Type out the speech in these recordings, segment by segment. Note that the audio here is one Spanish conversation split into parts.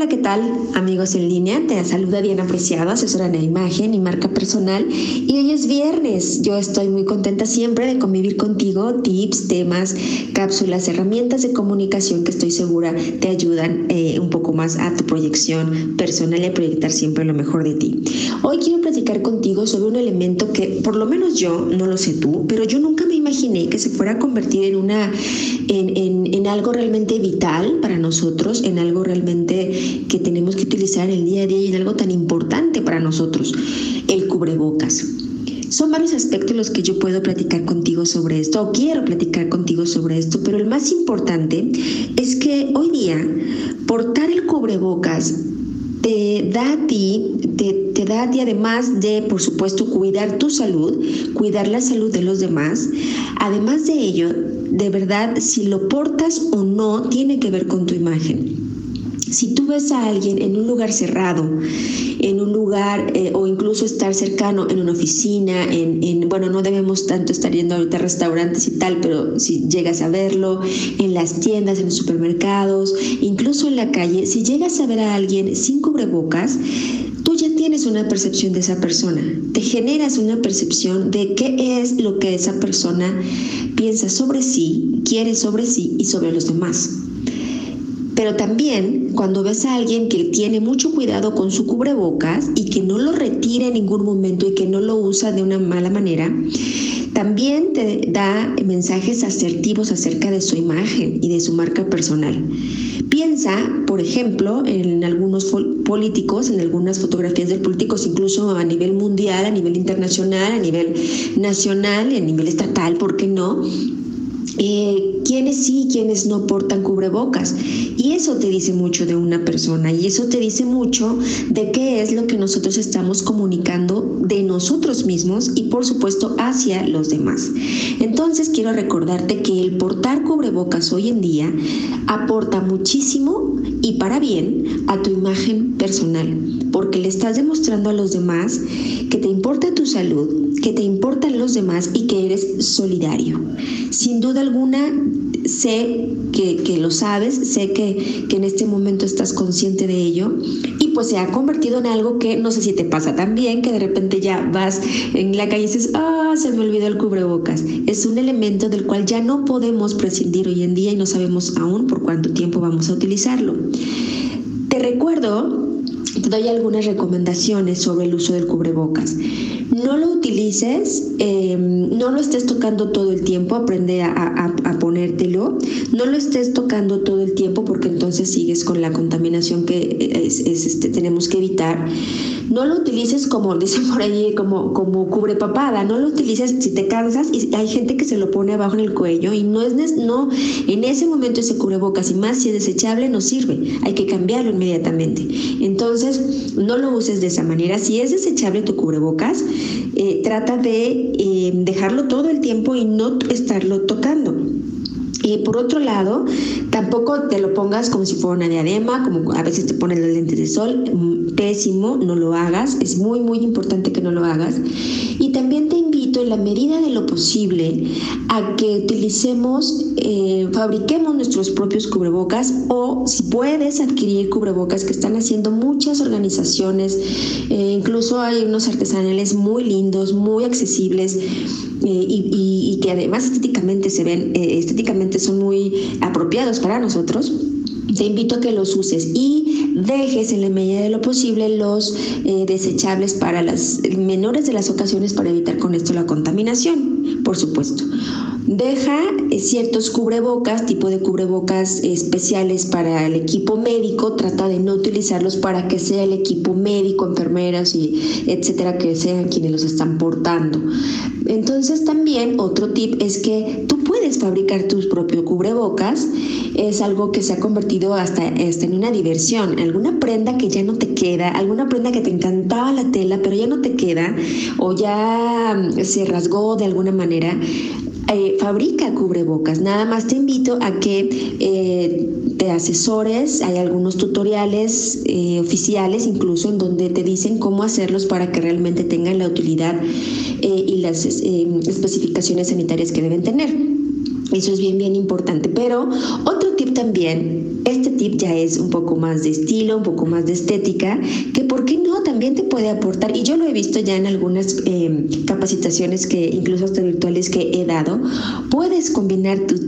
Hola, ¿qué tal? Amigos en línea, te saluda Diana Preciado, asesora de imagen y marca personal. Y hoy es viernes. Yo estoy muy contenta siempre de convivir contigo. Tips, temas, cápsulas, herramientas de comunicación que estoy segura te ayudan eh, un poco más a tu proyección personal y a proyectar siempre lo mejor de ti. Hoy quiero platicar contigo sobre un elemento que, por lo menos yo, no lo sé tú, pero yo nunca me imaginé que se fuera a convertir en una, en, en, en algo realmente vital para nosotros, en algo realmente que tenemos que utilizar en el día a día y en algo tan importante para nosotros, el cubrebocas. Son varios aspectos los que yo puedo platicar contigo sobre esto, o quiero platicar contigo sobre esto, pero el más importante es que hoy día portar el cubrebocas te da a ti, te, te, da a ti además de, por supuesto, cuidar tu salud, cuidar la salud de los demás, además de ello, de verdad, si lo portas o no, tiene que ver con tu imagen. Si tú ves a alguien en un lugar cerrado, en un lugar eh, o incluso estar cercano en una oficina, en, en, bueno, no debemos tanto estar yendo ahorita a restaurantes y tal, pero si llegas a verlo en las tiendas, en los supermercados, incluso en la calle, si llegas a ver a alguien sin cubrebocas, tú ya tienes una percepción de esa persona, te generas una percepción de qué es lo que esa persona piensa sobre sí, quiere sobre sí y sobre los demás. Pero también cuando ves a alguien que tiene mucho cuidado con su cubrebocas y que no lo retira en ningún momento y que no lo usa de una mala manera, también te da mensajes asertivos acerca de su imagen y de su marca personal. Piensa, por ejemplo, en algunos políticos, en algunas fotografías de políticos, incluso a nivel mundial, a nivel internacional, a nivel nacional, a nivel estatal, ¿por qué no? eh, quiénes sí, quiénes no portan cubrebocas. Y eso te dice mucho de una persona y eso te dice mucho de qué es lo que nosotros estamos comunicando de nosotros mismos y por supuesto hacia los demás. Entonces quiero recordarte que el portar cubrebocas hoy en día aporta muchísimo y para bien a tu imagen personal, porque le estás demostrando a los demás que te importa tu salud, que te importan los demás y que eres solidario. Sin duda alguna, sé que, que lo sabes, sé que, que, en este momento estás consciente de ello y pues se ha convertido en algo que no sé si te pasa también, que de repente ya vas en la calle y dices, ah, se me olvidó el cubrebocas. Es un elemento del cual ya no podemos prescindir hoy en día y no sabemos aún por cuánto tiempo vamos a utilizarlo. Te recuerdo te doy algunas recomendaciones sobre el uso del cubrebocas. No lo utilices, eh, no lo estés tocando todo el tiempo, aprende a, ponértelo. No lo estés tocando todo el tiempo porque entonces sigues con la contaminación que es, este, tenemos que evitar. No lo utilices como, dicen por ahí, como, como cubre papada. No lo utilices si te cansas y hay gente que se lo pone abajo en el cuello y no es, no, en ese momento ese cubrebocas y más si es desechable no sirve. Hay que cambiarlo inmediatamente. Entonces, no lo uses de esa manera. Si es desechable tu cubrebocas, eh, trata de eh, dejarlo todo el tiempo y no estarlo tocando. Y por otro lado, tampoco te lo pongas como si fuera una diadema, como a veces te pones las lentes de sol, pésimo, no lo hagas, es muy, muy importante que no lo hagas. Y también te invito en la medida de lo posible a que utilicemos, eh, fabriquemos nuestros propios cubrebocas o si puedes adquirir cubrebocas que están haciendo muchas organizaciones, eh, incluso hay unos artesanales muy lindos, muy accesibles eh, y, y, que además estéticamente se ven, estéticamente son muy apropiados para nosotros. Te invito a que los uses. Y dejes en la medida de lo posible los eh, desechables para las menores de las ocasiones para evitar con esto la contaminación, por supuesto. Deja eh, ciertos cubrebocas, tipo de cubrebocas especiales para el equipo médico, trata de no utilizarlos para que sea el equipo médico, enfermeras y etcétera, que sean quienes los están portando. Entonces también otro tip es que tú puedes fabricar tus propios cubrebocas, es algo que se ha convertido hasta, hasta en una diversión, alguna prenda que ya no te queda, alguna prenda que te encantaba la tela, pero ya no te queda o ya mm, se rasgó de alguna manera, eh, fabrica cubrebocas. Nada más te invito a que eh, te asesores. Hay algunos tutoriales eh, oficiales incluso en donde te dicen cómo hacerlos para que realmente tengan la utilidad y las especificaciones sanitarias que deben tener. Eso es bien, bien importante. Pero otro tip también, este tip ya es un poco más de estilo, un poco más de estética, que por qué no también te puede aportar. Y yo lo he visto ya en algunas eh, capacitaciones que incluso hasta virtuales que he dado. Puedes combinar tu,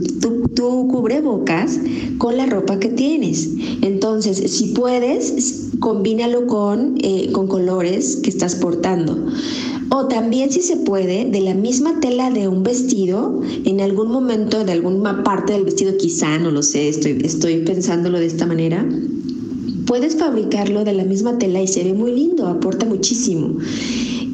tu, cubrebocas con la ropa que tienes. Entonces, si puedes, combínalo con, eh, con colores que estás portando. O también si se puede, de la misma tela de un vestido, en algún momento, de alguna parte del vestido, quizá, no lo sé, estoy, estoy pensándolo de esta manera, puedes fabricarlo de la misma tela y se ve muy lindo, aporta muchísimo.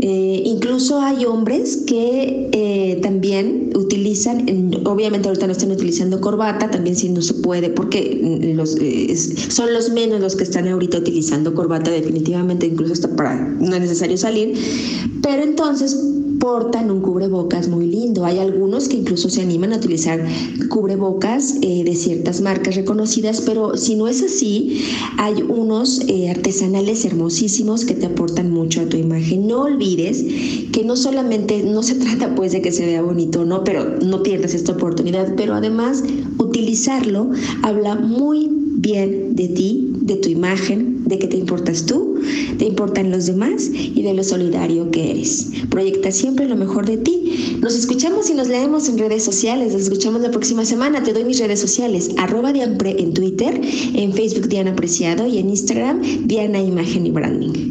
Eh, incluso hay hombres que eh, también utilizan, obviamente ahorita no están utilizando corbata, también si no se puede, porque los, eh, son los menos los que están ahorita utilizando corbata, definitivamente, incluso hasta para no es necesario salir, pero entonces portan un cubrebocas muy lindo. Hay algunos que incluso se animan a utilizar cubrebocas eh, de ciertas marcas reconocidas, pero si no es así, hay unos eh, artesanales hermosísimos que te aportan mucho a tu imagen. No olvides que no solamente, no se trata pues de que se vea bonito, ¿no? Pero no pierdas esta oportunidad, pero además utilizarlo habla muy bien de ti, de tu imagen, de que te importas tú, te importan los demás y de lo solidario que eres. Proyecta siempre lo mejor de ti. Nos escuchamos y nos leemos en redes sociales. Nos escuchamos la próxima semana. Te doy mis redes sociales. Arroba Dianpre en Twitter, en Facebook Diana Apreciado y en Instagram Diana Imagen y Branding.